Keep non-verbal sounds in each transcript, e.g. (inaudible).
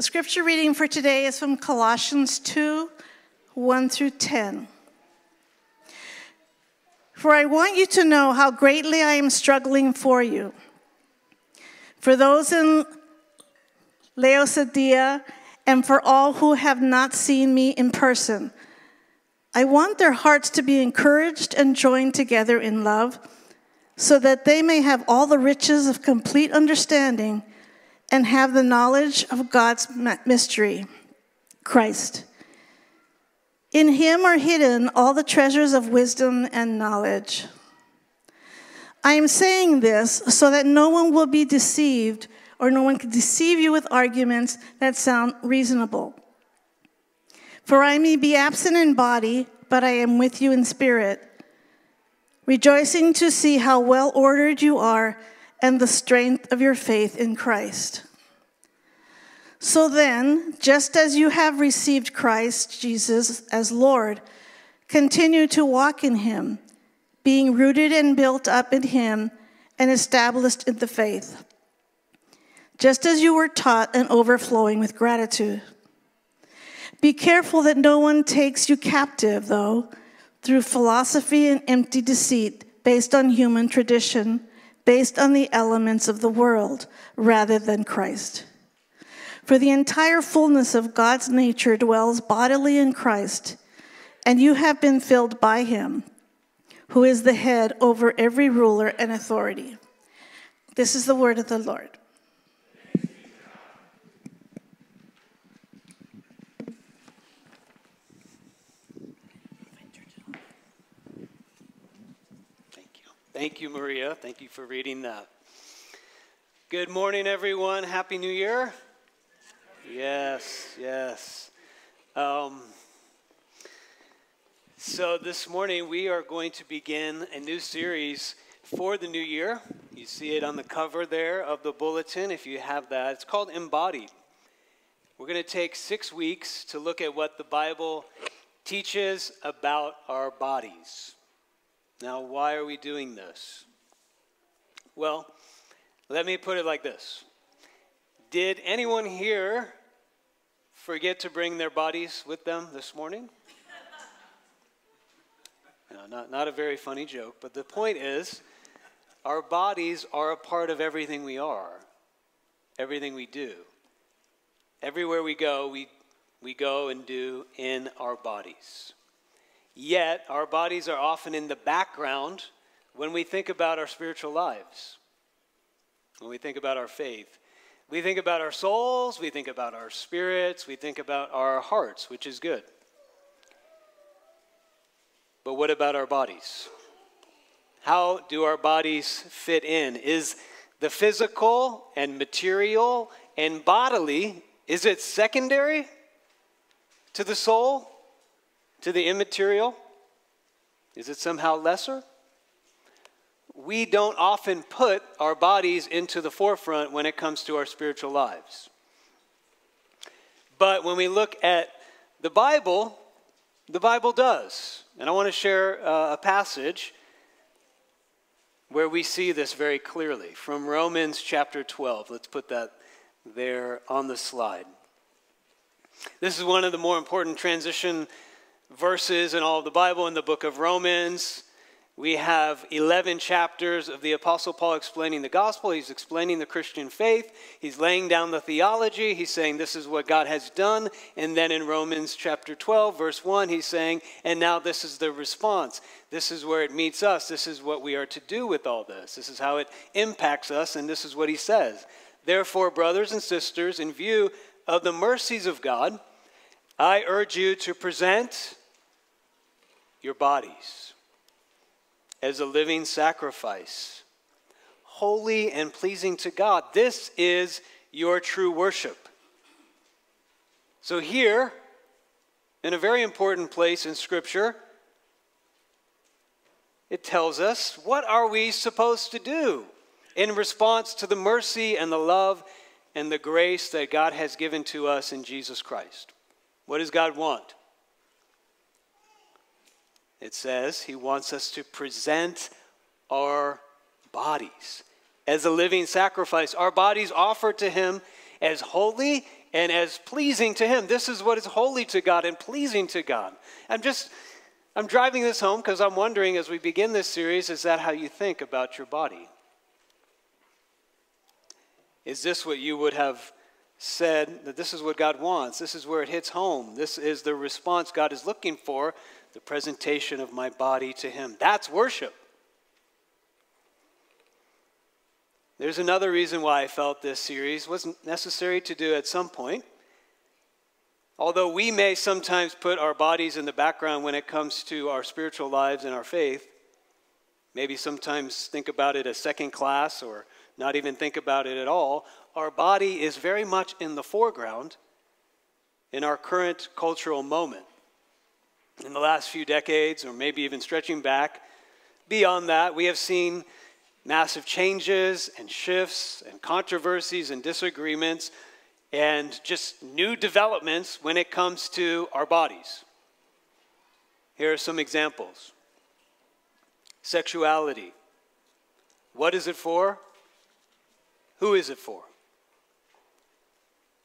The scripture reading for today is from Colossians 2 1 through 10. For I want you to know how greatly I am struggling for you. For those in Laodicea and for all who have not seen me in person, I want their hearts to be encouraged and joined together in love, so that they may have all the riches of complete understanding and have the knowledge of God's mystery, Christ. In him are hidden all the treasures of wisdom and knowledge. I am saying this so that no one will be deceived or no one can deceive you with arguments that sound reasonable. For I may be absent in body, but I am with you in spirit, rejoicing to see how well ordered you are and the strength of your faith in Christ. So then, just as you have received Christ Jesus as Lord, continue to walk in him, being rooted and built up in him and established in the faith, just as you were taught and overflowing with gratitude. Be careful that no one takes you captive, though, through philosophy and empty deceit based on human tradition, based on the elements of the world rather than Christ. For the entire fullness of God's nature dwells bodily in Christ, and you have been filled by him, who is the head over every ruler and authority. This is the word of the Lord. Thank you. Thank you, Maria. Thank you for reading that. Good morning, everyone. Happy New Year. Yes, yes. Um, so this morning we are going to begin a new series for the new year. You see it on the cover there of the bulletin if you have that. It's called Embodied. We're going to take six weeks to look at what the Bible teaches about our bodies. Now, why are we doing this? Well, let me put it like this Did anyone here forget to bring their bodies with them this morning? (laughs) no, not, not a very funny joke, but the point is our bodies are a part of everything we are, everything we do. Everywhere we go, we, we go and do in our bodies. Yet, our bodies are often in the background when we think about our spiritual lives, when we think about our faith. We think about our souls, we think about our spirits, we think about our hearts, which is good. But what about our bodies? How do our bodies fit in? Is the physical and material and bodily, is it secondary to the soul, to the immaterial? Is it somehow lesser? we don't often put our bodies into the forefront when it comes to our spiritual lives. But when we look at the Bible, the Bible does. And I want to share uh, a passage where we see this very clearly from Romans chapter 12. Let's put that there on the slide. This is one of the more important transition verses in all of the Bible in the book of Romans. We have 11 chapters of the Apostle Paul explaining the gospel. He's explaining the Christian faith. He's laying down the theology. He's saying this is what God has done. And then in Romans chapter 12, verse 1, he's saying, and now this is the response. This is where it meets us. This is what we are to do with all this. This is how it impacts us. And this is what he says. Therefore, brothers and sisters, in view of the mercies of God, I urge you to present your bodies as a living sacrifice, holy and pleasing to God. This is your true worship. So, here, in a very important place in Scripture, it tells us what are we supposed to do in response to the mercy and the love and the grace that God has given to us in Jesus Christ. What does God want? It says he wants us to present our bodies as a living sacrifice, our bodies offered to him as holy and as pleasing to Him. This is what is holy to God and pleasing to God. I'm just, I'm driving this home because I'm wondering as we begin this series, is that how you think about your body? Is this what you would have said that this is what God wants? This is where it hits home. This is the response God is looking for the presentation of my body to Him. That's worship. There's another reason why I felt this series wasn't necessary to do at some point. Although we may sometimes put our bodies in the background when it comes to our spiritual lives and our faith, maybe sometimes think about it as second class or not even think about it at all, our body is very much in the foreground in our current cultural moment. In the last few decades, or maybe even stretching back beyond that, we have seen massive changes and shifts and controversies and disagreements and just new developments when it comes to our bodies. Here are some examples sexuality. What is it for? Who is it for?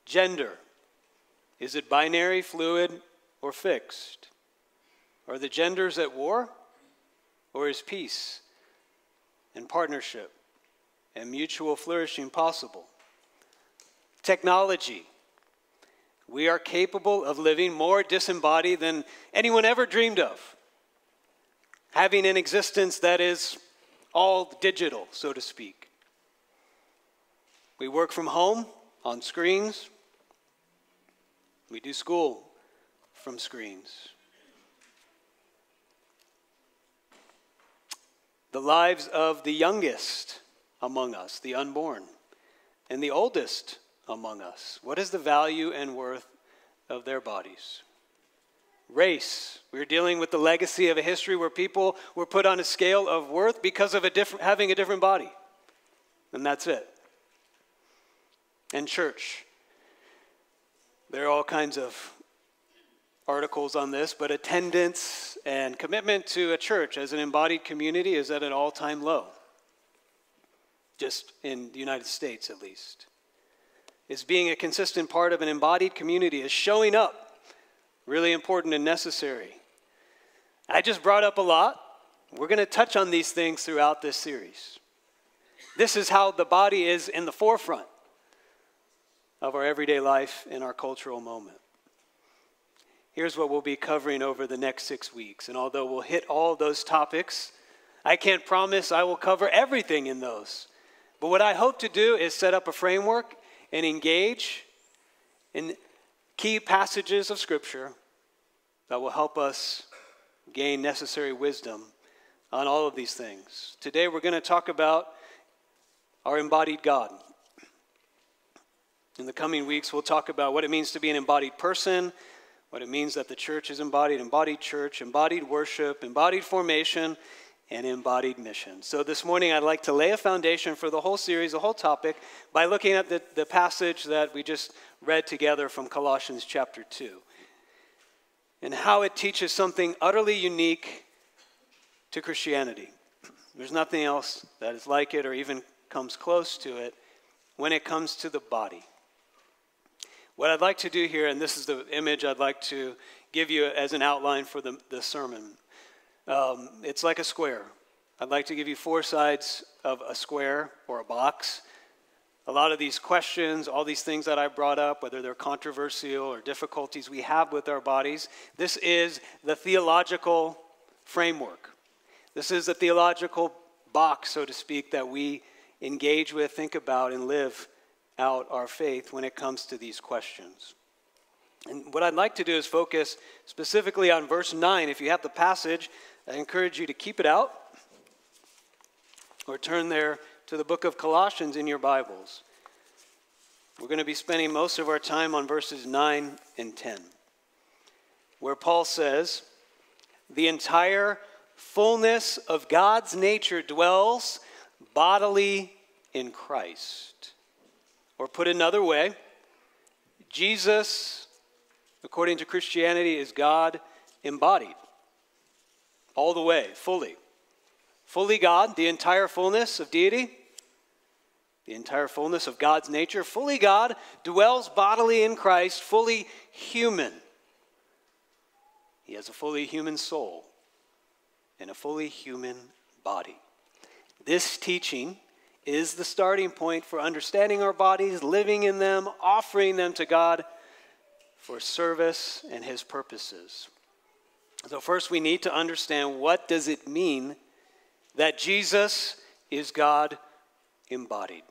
Gender. Is it binary, fluid, or fixed? Are the genders at war? Or is peace and partnership and mutual flourishing possible. Technology. We are capable of living more disembodied than anyone ever dreamed of. Having an existence that is all digital, so to speak. We work from home on screens. We do school from screens. The lives of the youngest among us, the unborn, and the oldest among us. What is the value and worth of their bodies? Race. We're dealing with the legacy of a history where people were put on a scale of worth because of a different, having a different body. And that's it. And church. There are all kinds of articles on this, but attendance and commitment to a church as an embodied community is at an all time low, just in the United States at least. Is being a consistent part of an embodied community, is showing up really important and necessary. I just brought up a lot. We're going to touch on these things throughout this series. This is how the body is in the forefront of our everyday life in our cultural moment. Here's what we'll be covering over the next six weeks. And although we'll hit all those topics, I can't promise I will cover everything in those. But what I hope to do is set up a framework and engage in key passages of Scripture that will help us gain necessary wisdom on all of these things. Today we're going to talk about our embodied God. In the coming weeks, we'll talk about what it means to be an embodied person what it means that the church is embodied, embodied church, embodied worship, embodied formation, and embodied mission. So this morning, I'd like to lay a foundation for the whole series, the whole topic, by looking at the, the passage that we just read together from Colossians chapter 2 and how it teaches something utterly unique to Christianity. There's nothing else that is like it or even comes close to it when it comes to the body. What I'd like to do here, and this is the image I'd like to give you as an outline for the, the sermon. Um, it's like a square. I'd like to give you four sides of a square or a box. A lot of these questions, all these things that I brought up, whether they're controversial or difficulties we have with our bodies, this is the theological framework. This is the theological box, so to speak, that we engage with, think about, and live out our faith when it comes to these questions. And what I'd like to do is focus specifically on verse 9. If you have the passage, I encourage you to keep it out or turn there to the book of Colossians in your Bibles. We're going to be spending most of our time on verses 9 and 10, where Paul says, The entire fullness of God's nature dwells bodily in Christ. Or put another way, Jesus, according to Christianity, is God embodied. All the way, fully. Fully God, the entire fullness of deity, The entire fullness of God's nature, fully God, dwells bodily in Christ, fully human. He has a fully human soul and a fully human body. This teaching is the starting point for understanding our bodies, living in them, offering them to God for service and his purposes. So first we need to understand what does it mean that Jesus is God embodied.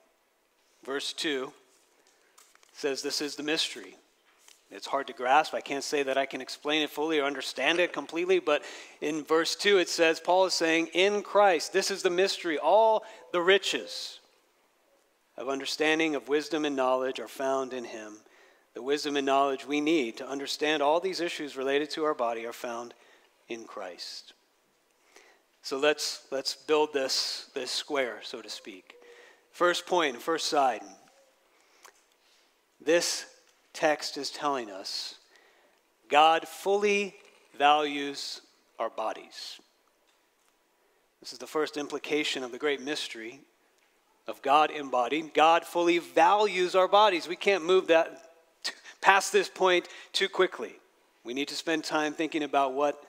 Verse 2 says this is the mystery. It's hard to grasp. I can't say that I can explain it fully or understand it completely, but in verse 2 it says, Paul is saying, In Christ, this is the mystery. All the riches of understanding, of wisdom, and knowledge are found in Him. The wisdom and knowledge we need to understand all these issues related to our body are found in Christ. So let's, let's build this, this square, so to speak. First point, first side. This text is telling us God fully values our bodies. This is the first implication of the great mystery of God embodied. God fully values our bodies. We can't move that past this point too quickly. We need to spend time thinking about what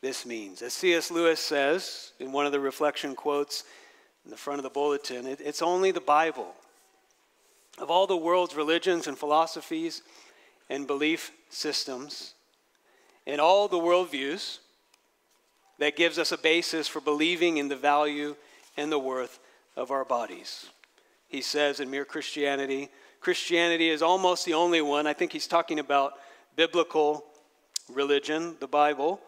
this means. As C.S. Lewis says in one of the reflection quotes in the front of the bulletin, it, it's only the Bible of all the world's religions and philosophies and belief systems and all the worldviews that gives us a basis for believing in the value and the worth of our bodies. He says in Mere Christianity, Christianity is almost the only one. I think he's talking about biblical religion, the Bible.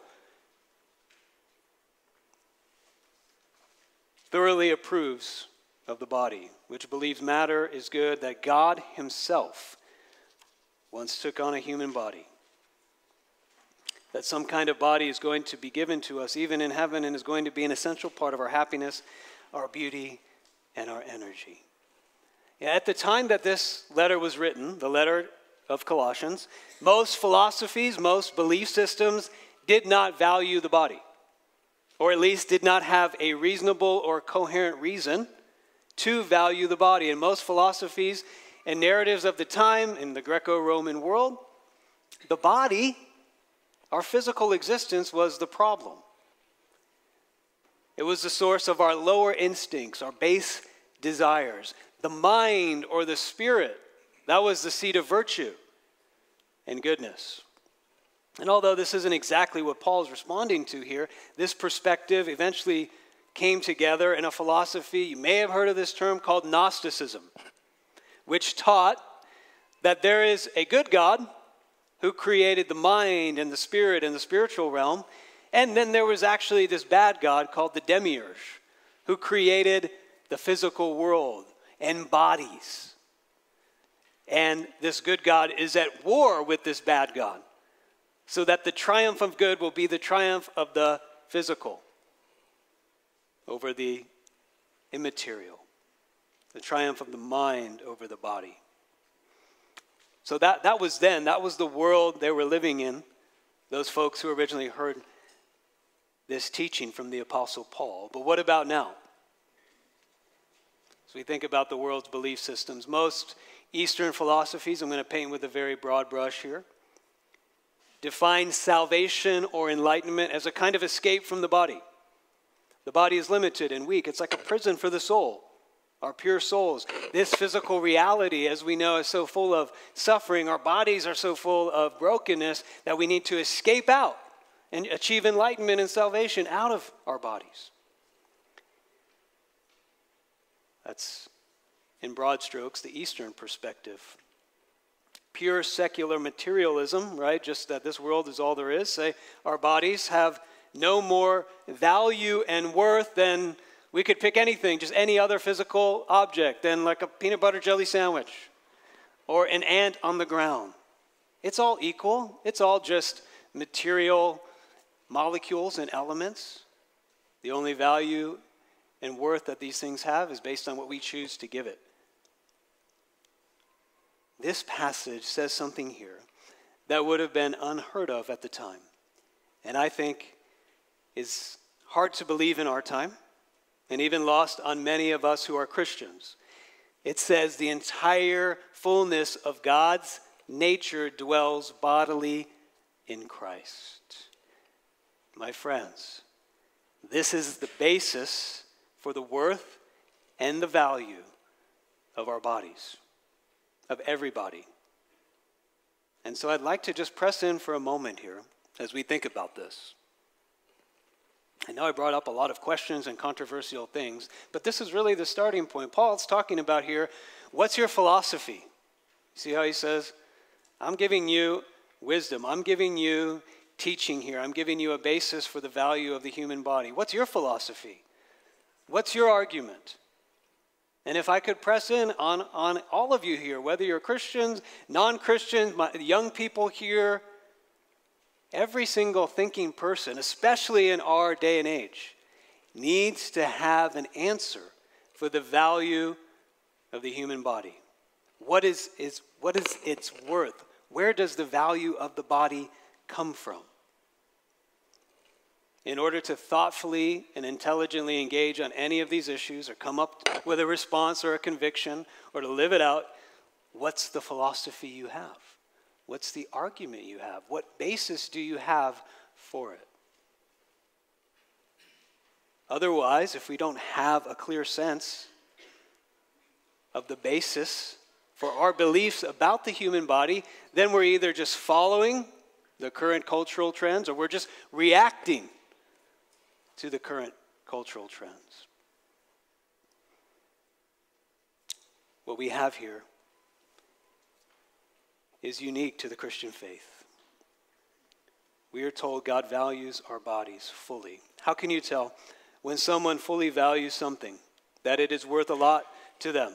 Thoroughly approves of the body, which believes matter is good, that God Himself once took on a human body. That some kind of body is going to be given to us, even in heaven, and is going to be an essential part of our happiness, our beauty, and our energy. At the time that this letter was written, the letter of Colossians, most philosophies, most belief systems did not value the body, or at least did not have a reasonable or coherent reason to value the body. In most philosophies and narratives of the time in the Greco Roman world, the body, our physical existence, was the problem. It was the source of our lower instincts, our base desires. The mind or the spirit, that was the seat of virtue and goodness. And although this isn't exactly what Paul is responding to here, this perspective eventually came together in a philosophy, you may have heard of this term called Gnosticism, which taught that there is a good God who created the mind and the spirit and the spiritual realm, and then there was actually this bad God called the Demiurge who created the physical world and bodies. And this good God is at war with this bad God, so that the triumph of good will be the triumph of the physical over the immaterial, the triumph of the mind over the body. So that, that was then, that was the world they were living in, those folks who originally heard this teaching from the Apostle Paul. But what about now? As we think about the world's belief systems, most Eastern philosophies, I'm going to paint with a very broad brush here, define salvation or enlightenment as a kind of escape from the body. The body is limited and weak. It's like a prison for the soul, our pure souls. This physical reality, as we know, is so full of suffering. Our bodies are so full of brokenness that we need to escape out and achieve enlightenment and salvation out of our bodies. That's, in broad strokes, the Eastern perspective. Pure secular materialism, right? Just that this world is all there is. Say our bodies have no more value and worth than we could pick anything, just any other physical object, than like a peanut butter jelly sandwich or an ant on the ground. It's all equal, it's all just material molecules and elements. The only value and worth that these things have is based on what we choose to give it. This passage says something here that would have been unheard of at the time. And I think is hard to believe in our time and even lost on many of us who are Christians. It says the entire fullness of God's nature dwells bodily in Christ. My friends, this is the basis for the worth and the value of our bodies, of everybody. And so I'd like to just press in for a moment here as we think about this. I know I brought up a lot of questions and controversial things, but this is really the starting point. Paul's talking about here what's your philosophy? See how he says, I'm giving you wisdom, I'm giving you teaching here, I'm giving you a basis for the value of the human body. What's your philosophy? What's your argument? And if I could press in on, on all of you here, whether you're Christians, non Christians, young people here, every single thinking person, especially in our day and age, needs to have an answer for the value of the human body. What is, is, what is its worth? Where does the value of the body come from? in order to thoughtfully and intelligently engage on any of these issues or come up with a response or a conviction or to live it out, what's the philosophy you have? What's the argument you have? What basis do you have for it? Otherwise, if we don't have a clear sense of the basis for our beliefs about the human body, then we're either just following the current cultural trends or we're just reacting to the current cultural trends. What we have here is unique to the Christian faith. We are told God values our bodies fully. How can you tell when someone fully values something that it is worth a lot to them?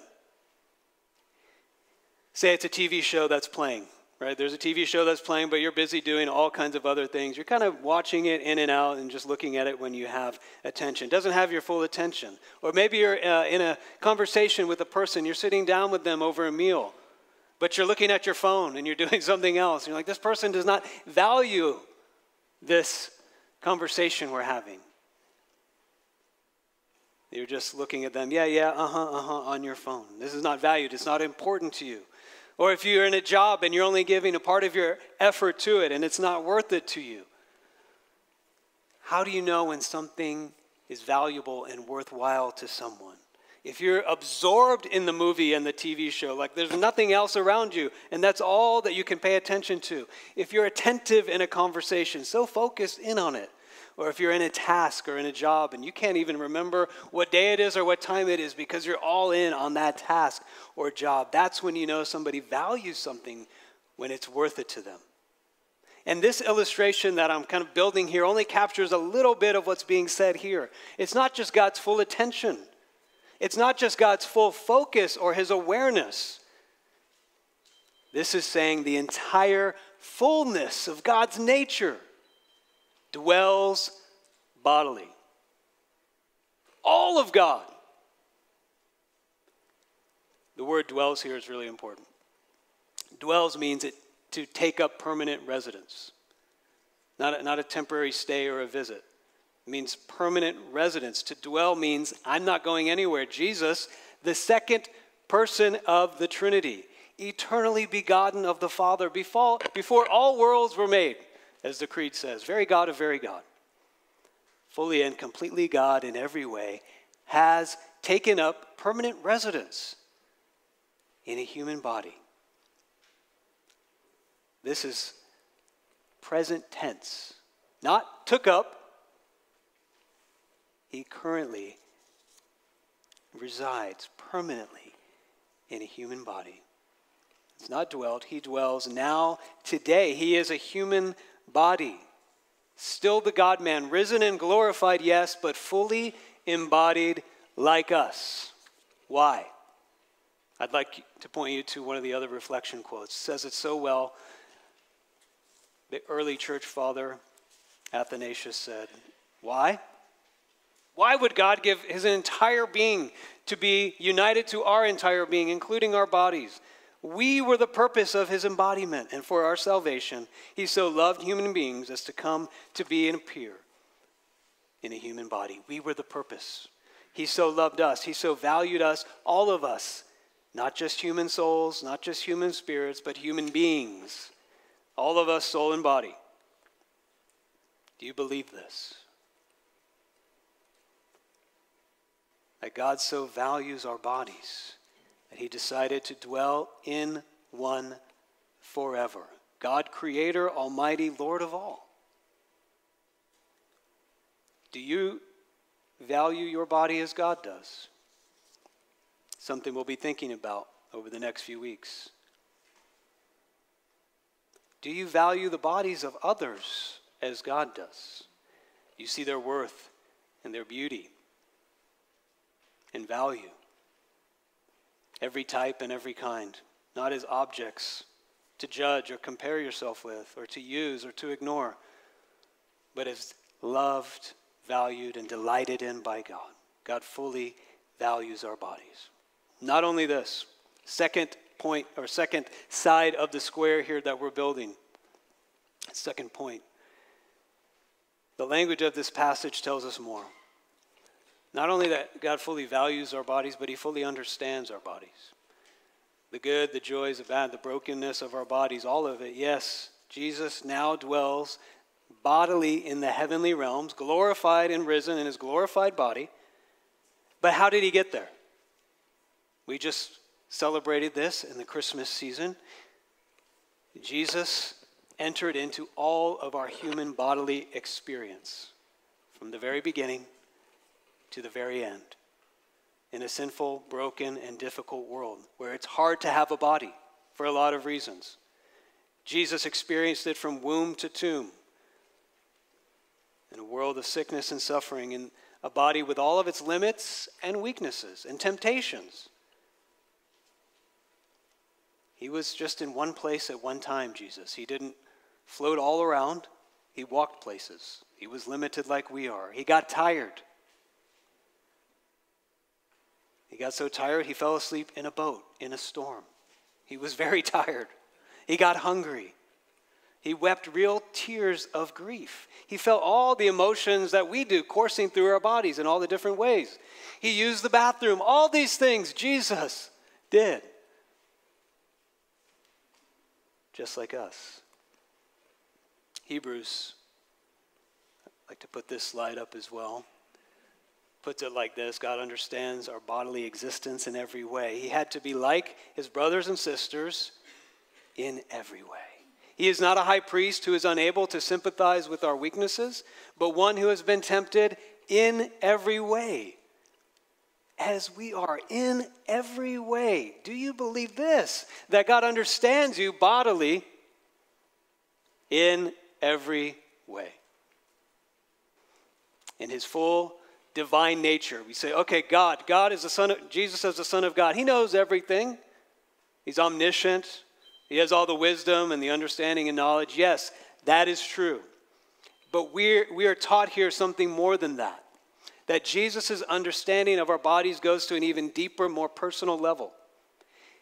Say it's a TV show that's playing right? There's a TV show that's playing, but you're busy doing all kinds of other things. You're kind of watching it in and out and just looking at it when you have attention. It doesn't have your full attention. Or maybe you're uh, in a conversation with a person, you're sitting down with them over a meal, but you're looking at your phone and you're (laughs) doing something else. You're like, this person does not value this conversation we're having. You're just looking at them, yeah, yeah, uh huh, uh huh, on your phone. This is not valued, it's not important to you. Or if you're in a job and you're only giving a part of your effort to it and it's not worth it to you. How do you know when something is valuable and worthwhile to someone? If you're absorbed in the movie and the TV show, like there's nothing else around you, and that's all that you can pay attention to. If you're attentive in a conversation, so focused in on it, or if you're in a task or in a job and you can't even remember what day it is or what time it is because you're all in on that task or job, that's when you know somebody values something when it's worth it to them. And this illustration that I'm kind of building here only captures a little bit of what's being said here. It's not just God's full attention, it's not just God's full focus or his awareness. This is saying the entire fullness of God's nature dwells bodily. All of God. The word dwells here is really important. Dwells means it to take up permanent residence, not a, not a temporary stay or a visit. Means permanent residence. To dwell means I'm not going anywhere. Jesus, the second person of the Trinity, eternally begotten of the Father before, before all worlds were made as the Creed says, very God of very God, fully and completely God in every way, has taken up permanent residence in a human body. This is present tense, not took up. He currently resides permanently in a human body. It's not dwelt, he dwells now, today. He is a human body. Still the God man, risen and glorified, yes, but fully embodied like us. Why? I'd like to point you to one of the other reflection quotes. It says it so well. The early church father, Athanasius, said, Why? Why would God give his entire being to be united to our entire being, including our bodies? We were the purpose of his embodiment, and for our salvation, he so loved human beings as to come to be and appear in a human body. We were the purpose. He so loved us, he so valued us, all of us, Not just human souls, not just human spirits, but human beings. All of us, soul and body. Do you believe this? That God so values our bodies that he decided to dwell in one forever. God, Creator, Almighty, Lord of all. Do you value your body as God does? Something we'll be thinking about over the next few weeks. Do you value the bodies of others as God does? You see their worth and their beauty and value. Every type and every kind, not as objects to judge or compare yourself with, or to use or to ignore, but as loved, valued, and delighted in by God. God fully values our bodies. Not only this, second point or second side of the square here that we're building. Second point. The language of this passage tells us more. Not only that God fully values our bodies, but He fully understands our bodies. The good, the joys, the bad, the brokenness of our bodies, all of it. Yes, Jesus now dwells bodily in the heavenly realms, glorified and risen in His glorified body. But how did He get there? We just celebrated this in the Christmas season. Jesus entered into all of our human bodily experience from the very beginning to the very end in a sinful, broken, and difficult world where it's hard to have a body for a lot of reasons. Jesus experienced it from womb to tomb in a world of sickness and suffering, in a body with all of its limits and weaknesses and temptations. He was just in one place at one time, Jesus. He didn't float all around, he walked places. He was limited like we are. He got tired. He got so tired, he fell asleep in a boat in a storm. He was very (laughs) tired. He got hungry. He wept real tears of grief. He felt all the emotions that we do coursing through our bodies in all the different ways. He used the bathroom. All these things Jesus did. Just like us. Hebrews, I'd like to put this slide up as well puts it like this God understands our bodily existence in every way. He had to be like his brothers and sisters in every way. He is not a high priest who is unable to sympathize with our weaknesses, but one who has been tempted in every way, as we are in every way. Do you believe this? That God understands you bodily in every way. In his full divine nature. We say, okay, God, God is the Son of, Jesus is the Son of God. He knows everything. He's omniscient. He has all the wisdom and the understanding and knowledge. Yes, that is true. But we're, we are taught here something more than that. That Jesus' understanding of our bodies goes to an even deeper, more personal level.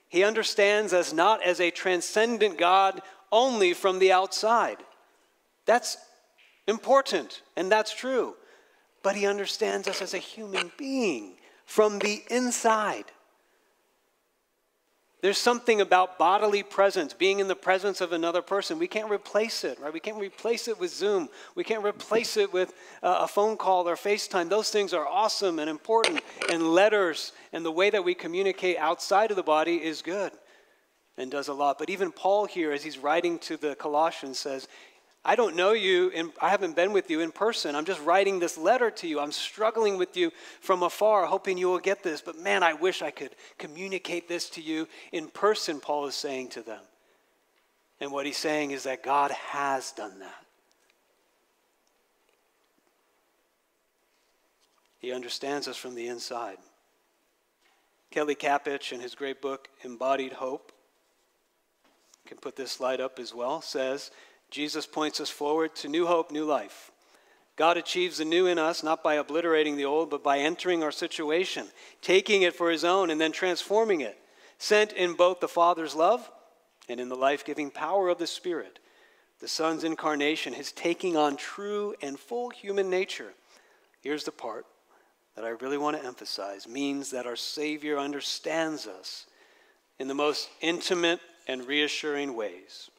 He understands us not as a transcendent God only from the outside. That's important, and that's true but he understands us as a human being from the inside. There's something about bodily presence, being in the presence of another person. We can't replace it, right? We can't replace it with Zoom. We can't replace it with uh, a phone call or FaceTime. Those things are awesome and important, and letters and the way that we communicate outside of the body is good and does a lot. But even Paul here, as he's writing to the Colossians, says, I don't know you, and I haven't been with you in person. I'm just writing this letter to you. I'm struggling with you from afar, hoping you will get this. But man, I wish I could communicate this to you in person, Paul is saying to them. And what he's saying is that God has done that. He understands us from the inside. Kelly Kapic, in his great book, Embodied Hope, can put this slide up as well, says, Jesus points us forward to new hope, new life. God achieves the new in us not by obliterating the old, but by entering our situation, taking it for his own, and then transforming it, sent in both the Father's love and in the life giving power of the Spirit. The Son's incarnation, his taking on true and full human nature. Here's the part that I really want to emphasize means that our Savior understands us in the most intimate and reassuring ways.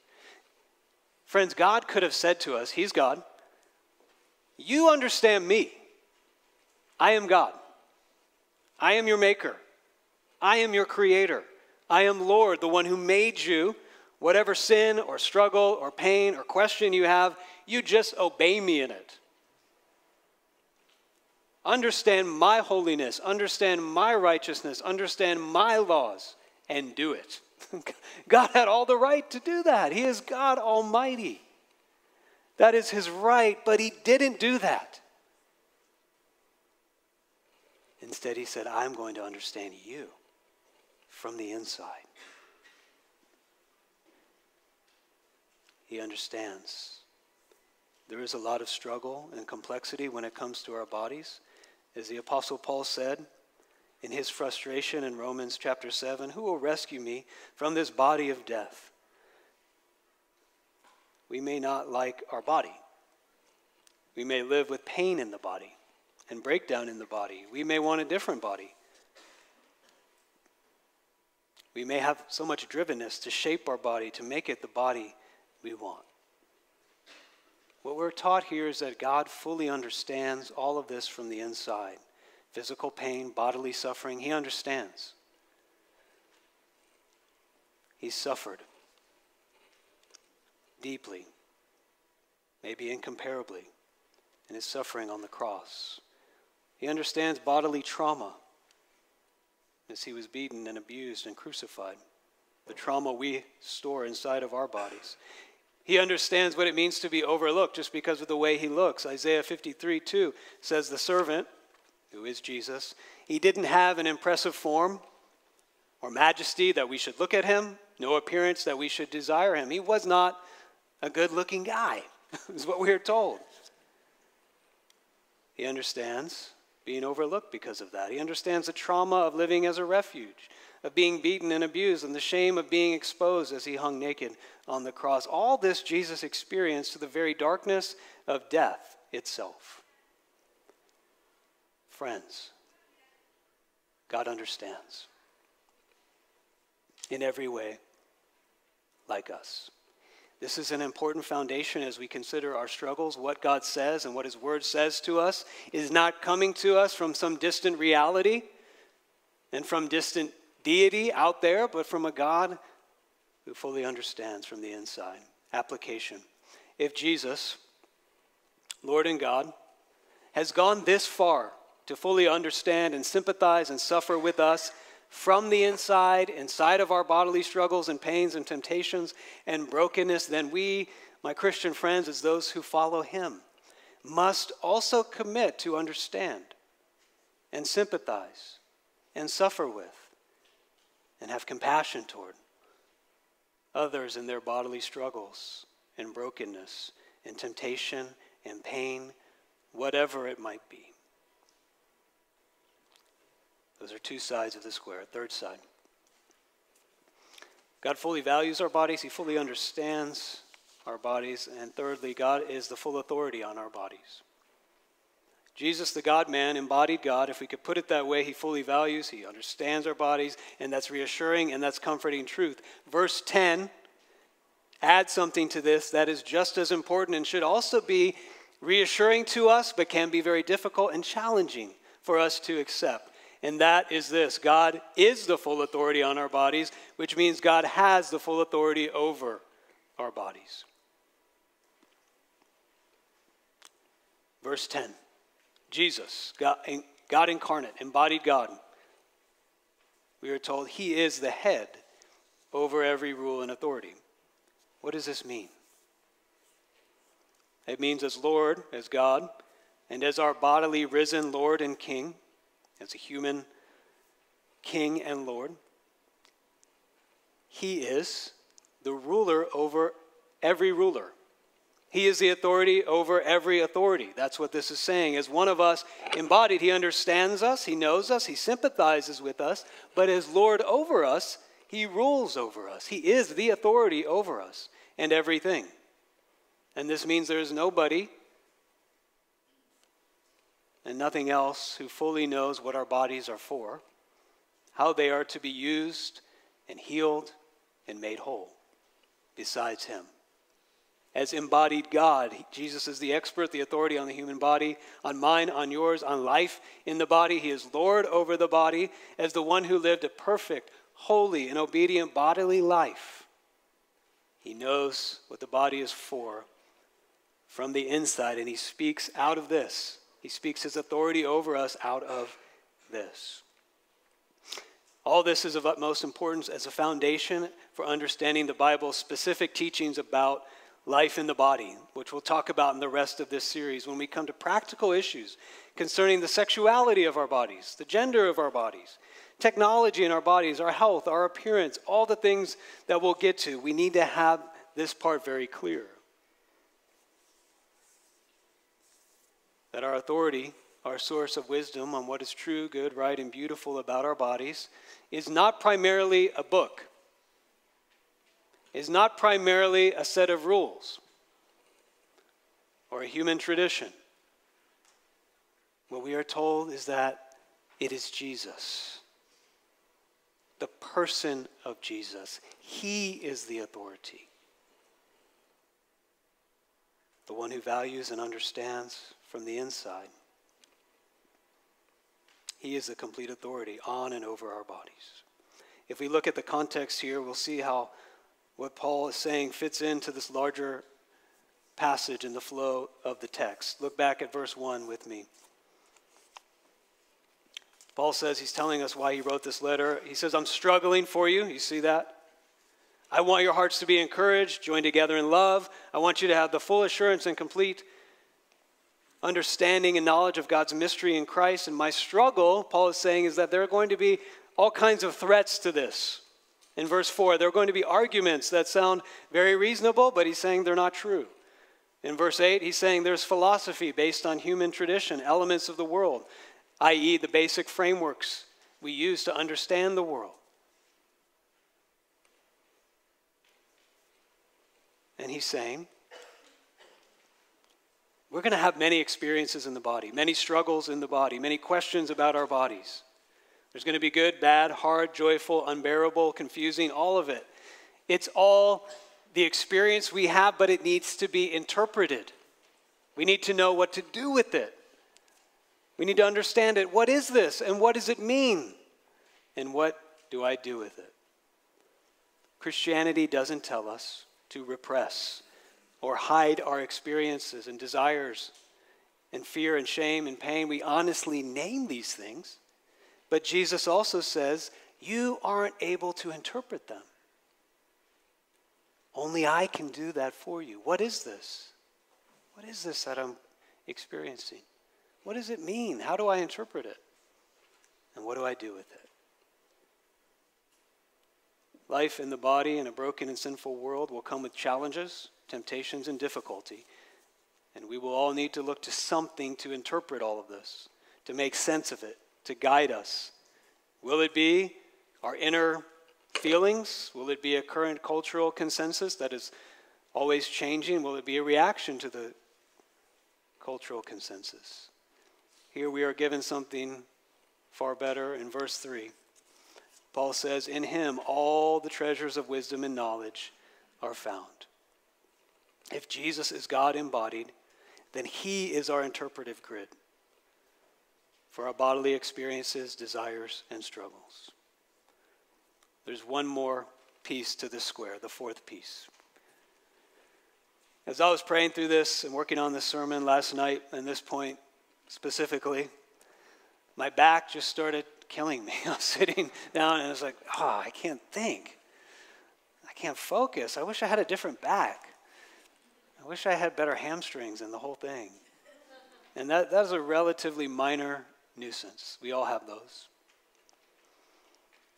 Friends, God could have said to us, He's God. You understand me. I am God. I am your maker. I am your creator. I am Lord, the one who made you. Whatever sin or struggle or pain or question you have, you just obey me in it. Understand my holiness, understand my righteousness, understand my laws, and do it. (laughs) God had all the right to do that. He is God Almighty. That is his right, but he didn't do that. Instead, he said, I'm going to understand you from the inside. He understands. There is a lot of struggle and complexity when it comes to our bodies. As the Apostle Paul said in his frustration in Romans chapter 7 Who will rescue me from this body of death? We may not like our body. We may live with pain in the body and breakdown in the body. We may want a different body. We may have so much drivenness to shape our body, to make it the body we want. What we're taught here is that God fully understands all of this from the inside physical pain, bodily suffering. He understands. He suffered deeply, maybe incomparably, in his suffering on the cross. He understands bodily trauma as he was beaten and abused and crucified, the trauma we store inside of our bodies. He understands what it means to be overlooked just because of the way he looks. Isaiah 53 2 says, The servant, who is Jesus, he didn't have an impressive form or majesty that we should look at him, no appearance that we should desire him. He was not a good looking guy, (laughs) is what we are told. He understands being overlooked because of that. He understands the trauma of living as a refuge, of being beaten and abused, and the shame of being exposed as he hung naked on the cross. All this Jesus experienced to the very darkness of death itself. Friends, God understands in every way like us. This is an important foundation as we consider our struggles. What God says and what His Word says to us is not coming to us from some distant reality and from distant deity out there, but from a God who fully understands from the inside. Application. If Jesus, Lord and God, has gone this far to fully understand and sympathize and suffer with us, from the inside, inside of our bodily struggles and pains and temptations and brokenness, then we, my Christian friends, as those who follow him, must also commit to understand and sympathize and suffer with and have compassion toward others in their bodily struggles and brokenness and temptation and pain, whatever it might be. Those are two sides of the square. a Third side. God fully values our bodies, He fully understands our bodies. And thirdly, God is the full authority on our bodies. Jesus, the God man, embodied God. If we could put it that way, He fully values, He understands our bodies, and that's reassuring and that's comforting truth. Verse 10 adds something to this that is just as important and should also be reassuring to us, but can be very difficult and challenging for us to accept and that is this God is the full authority on our bodies, which means God has the full authority over our bodies. Verse 10 Jesus, God, God incarnate, embodied God. We are told he is the head over every rule and authority. What does this mean? It means as Lord, as God, and as our bodily risen Lord and King, as a human king and Lord. He is the ruler over every ruler. He is the authority over every authority. That's what this is saying. As one of us embodied, he understands us, he knows us, he sympathizes with us, but as Lord over us, he rules over us. He is the authority over us and everything. And this means there is nobody and nothing else who fully knows what our bodies are for, how they are to be used, and healed and made whole besides him. As embodied God, Jesus is the expert, the authority on the human body, on mine, on yours, on life in the body. He is Lord over the body as the one who lived a perfect, holy, and obedient bodily life. He knows what the body is for from the inside, and he speaks out of this. He speaks his authority over us out of this. All this is of utmost importance as a foundation for understanding the Bible's specific teachings about life in the body, which we'll talk about in the rest of this series when we come to practical issues concerning the sexuality of our bodies, the gender of our bodies, technology in our bodies, our health, our appearance, all the things that we'll get to. We need to have this part very clear. That our authority, our source of wisdom on what is true, good, right, and beautiful about our bodies, is not primarily a book is not primarily a set of rules or a human tradition. What we are told is that it is Jesus, the person of Jesus. He is the authority, the one who values and understands from the inside. He is the complete authority on and over our bodies. If we look at the context here, we'll see how what Paul is saying fits into this larger passage in the flow of the text. Look back at verse 1 with me. Paul says he's telling us why he wrote this letter. He says, I'm struggling for you. You see that? I want your hearts to be encouraged, joined together in love. I want you to have the full assurance and complete understanding and knowledge of God's mystery in Christ. And my struggle, Paul is saying, is that there are going to be all kinds of threats to this. In verse 4, there are going to be arguments that sound very reasonable, but he's saying they're not true. In verse 8, he's saying there's philosophy based on human tradition, elements of the world, i.e., the basic frameworks we use to understand the world. And he's saying, we're going to have many experiences in the body, many struggles in the body, many questions about our bodies. There's going to be good, bad, hard, joyful, unbearable, confusing, all of it. It's all the experience we have, but it needs to be interpreted. We need to know what to do with it. We need to understand it. What is this? And what does it mean? And what do I do with it? Christianity doesn't tell us to repress or hide our experiences and desires and fear and shame and pain. We honestly name these things but Jesus also says, You aren't able to interpret them. Only I can do that for you. What is this? What is this that I'm experiencing? What does it mean? How do I interpret it? And what do I do with it? Life in the body in a broken and sinful world will come with challenges, temptations, and difficulty. And we will all need to look to something to interpret all of this, to make sense of it, to guide us? Will it be our inner feelings? Will it be a current cultural consensus that is always changing? Will it be a reaction to the cultural consensus? Here we are given something far better in verse 3. Paul says, In him all the treasures of wisdom and knowledge are found. If Jesus is God embodied, then he is our interpretive grid for our bodily experiences, desires, and struggles. There's one more piece to this square, the fourth piece. As I was praying through this and working on this sermon last night, and this point specifically, my back just started killing me. (laughs) I was sitting down and I was like, oh, I can't think. I can't focus. I wish I had a different back. I wish I had better hamstrings and the whole thing. And that, that is a relatively minor nuisance. We all have those.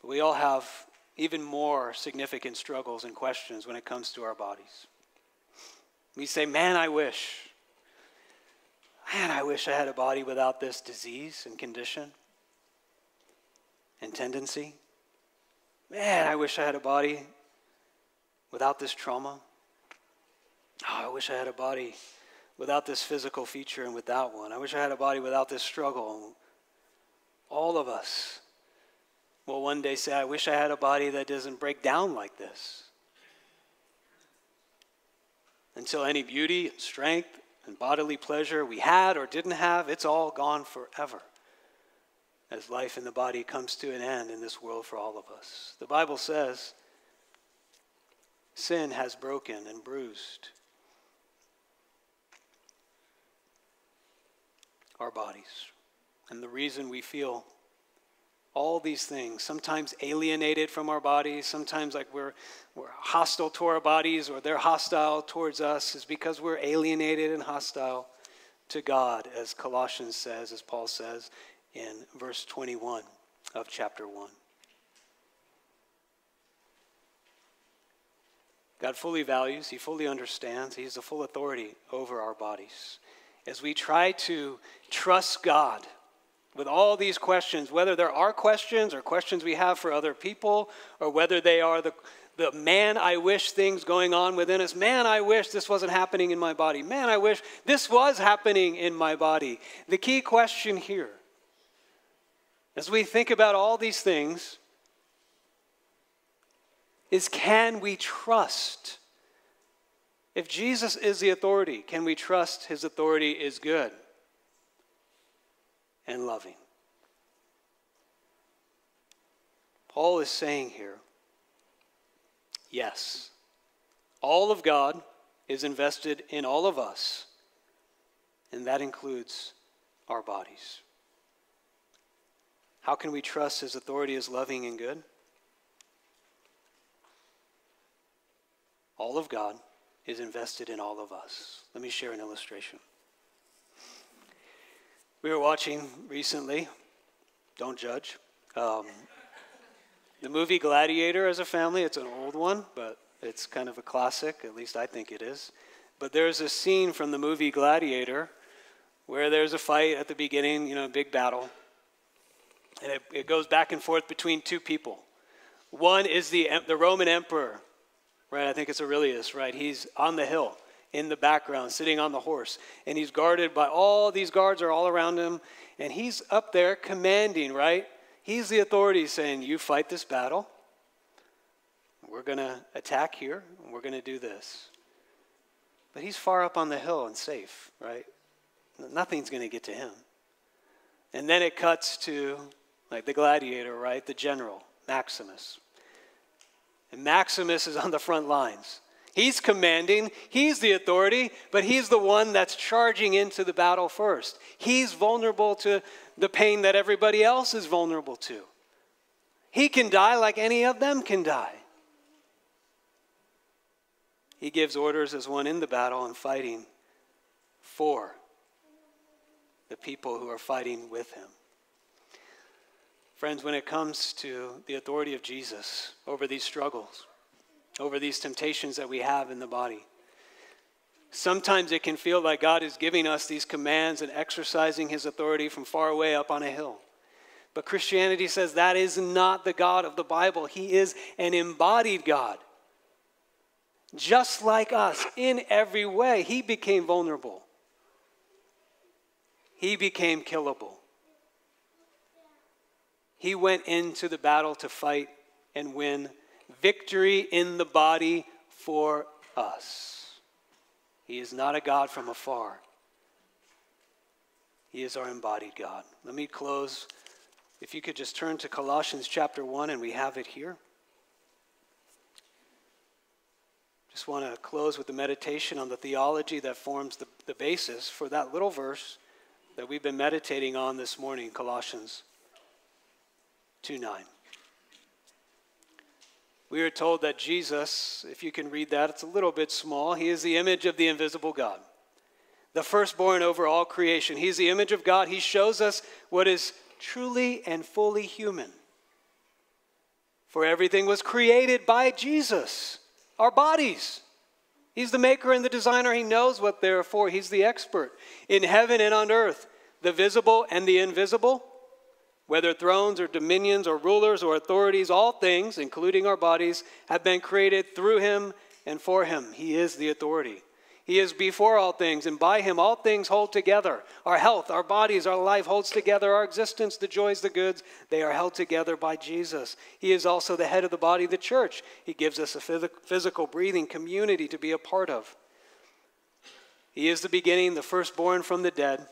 But we all have even more significant struggles and questions when it comes to our bodies. We say, Man, I wish. Man, I wish I had a body without this disease and condition and tendency. Man, I wish I had a body without this trauma. Oh, I wish I had a body without this physical feature and without one. I wish I had a body without this struggle all of us will one day say, I wish I had a body that doesn't break down like this. Until any beauty and strength and bodily pleasure we had or didn't have, it's all gone forever as life in the body comes to an end in this world for all of us. The Bible says sin has broken and bruised our bodies. And the reason we feel all these things, sometimes alienated from our bodies, sometimes like we're, we're hostile to our bodies or they're hostile towards us, is because we're alienated and hostile to God, as Colossians says, as Paul says in verse 21 of chapter 1. God fully values, He fully understands, He's the full authority over our bodies. As we try to trust God with all these questions, whether there are questions or questions we have for other people, or whether they are the, the man, I wish things going on within us. Man, I wish this wasn't happening in my body. Man, I wish this was happening in my body. The key question here, as we think about all these things, is can we trust? If Jesus is the authority, can we trust his authority is good? and loving. Paul is saying here yes, all of God is invested in all of us, and that includes our bodies. How can we trust his authority is loving and good? All of God is invested in all of us. Let me share an illustration. We were watching recently, don't judge, um, the movie Gladiator as a family. It's an old one, but it's kind of a classic, at least I think it is. But there's a scene from the movie Gladiator where there's a fight at the beginning, you know, a big battle. And it, it goes back and forth between two people. One is the, the Roman emperor, right? I think it's Aurelius, right? He's on the hill in the background, sitting on the horse. And he's guarded by all these guards are all around him. And he's up there commanding, right? He's the authority saying, You fight this battle. We're going to attack here. And we're going to do this. But he's far up on the hill and safe, right? Nothing's going to get to him. And then it cuts to like the gladiator, right? The general, Maximus. And Maximus is on the front lines. He's commanding, he's the authority, but he's the one that's charging into the battle first. He's vulnerable to the pain that everybody else is vulnerable to. He can die like any of them can die. He gives orders as one in the battle and fighting for the people who are fighting with him. Friends, when it comes to the authority of Jesus over these struggles, over these temptations that we have in the body. Sometimes it can feel like God is giving us these commands and exercising his authority from far away up on a hill. But Christianity says that is not the God of the Bible. He is an embodied God. Just like us, in every way, he became vulnerable. He became killable. He went into the battle to fight and win victory in the body for us. He is not a God from afar. He is our embodied God. Let me close. If you could just turn to Colossians chapter 1, and we have it here. Just want to close with the meditation on the theology that forms the, the basis for that little verse that we've been meditating on this morning, Colossians 2 9. We are told that Jesus, if you can read that, it's a little bit small. He is the image of the invisible God, the firstborn over all creation. He's the image of God. He shows us what is truly and fully human. For everything was created by Jesus, our bodies. He's the maker and the designer. He knows what they're for. He's the expert in heaven and on earth, the visible and the invisible whether thrones or dominions or rulers or authorities, all things, including our bodies, have been created through him and for him. He is the authority. He is before all things, and by him all things hold together. Our health, our bodies, our life holds together. Our existence, the joys, the goods, they are held together by Jesus. He is also the head of the body, the church. He gives us a physical, breathing community to be a part of. He is the beginning, the firstborn from the dead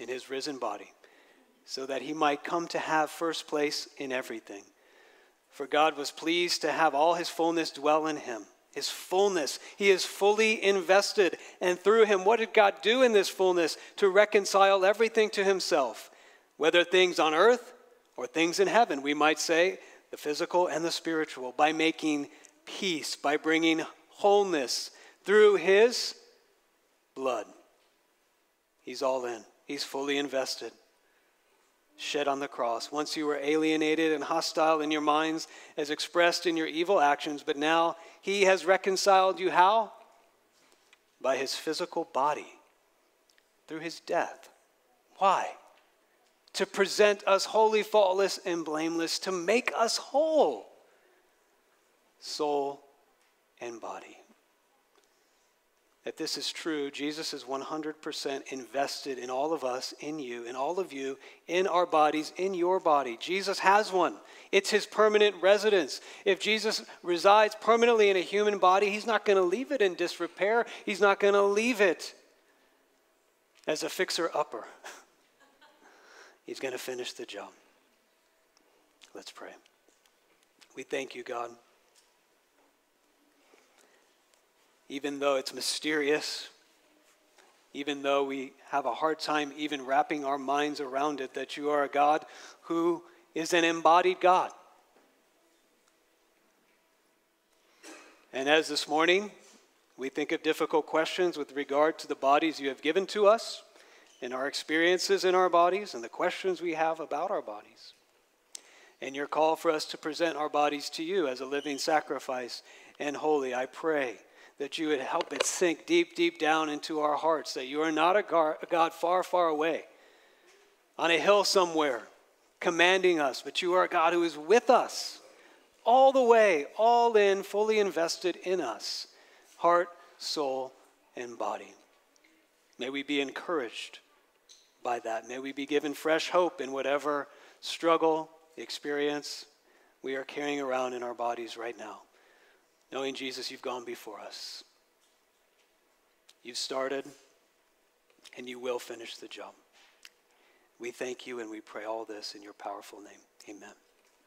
in his risen body, so that he might come to have first place in everything. For God was pleased to have all his fullness dwell in him his fullness. He is fully invested. And through him, what did God do in this fullness? To reconcile everything to himself, whether things on earth or things in heaven, we might say, the physical and the spiritual, by making peace, by bringing wholeness through his blood. He's all in, he's fully invested shed on the cross. Once you were alienated and hostile in your minds, as expressed in your evil actions, but now he has reconciled you how? By his physical body, through his death. Why? To present us holy, faultless, and blameless, to make us whole, soul and body that this is true, Jesus is 100% invested in all of us, in you, in all of you, in our bodies, in your body. Jesus has one. It's his permanent residence. If Jesus resides permanently in a human body, he's not going to leave it in disrepair. He's not going to leave it as a fixer upper. (laughs) he's going to finish the job. Let's pray. We thank you, God even though it's mysterious, even though we have a hard time even wrapping our minds around it, that you are a God who is an embodied God. And as this morning we think of difficult questions with regard to the bodies you have given to us, and our experiences in our bodies, and the questions we have about our bodies, and your call for us to present our bodies to you as a living sacrifice and holy, I pray that you would help it sink deep, deep down into our hearts, that you are not a God far, far away, on a hill somewhere, commanding us, but you are a God who is with us all the way, all in, fully invested in us, heart, soul, and body. May we be encouraged by that. May we be given fresh hope in whatever struggle, experience we are carrying around in our bodies right now knowing Jesus, you've gone before us. You've started, and you will finish the job. We thank you and we pray all this in your powerful name. Amen.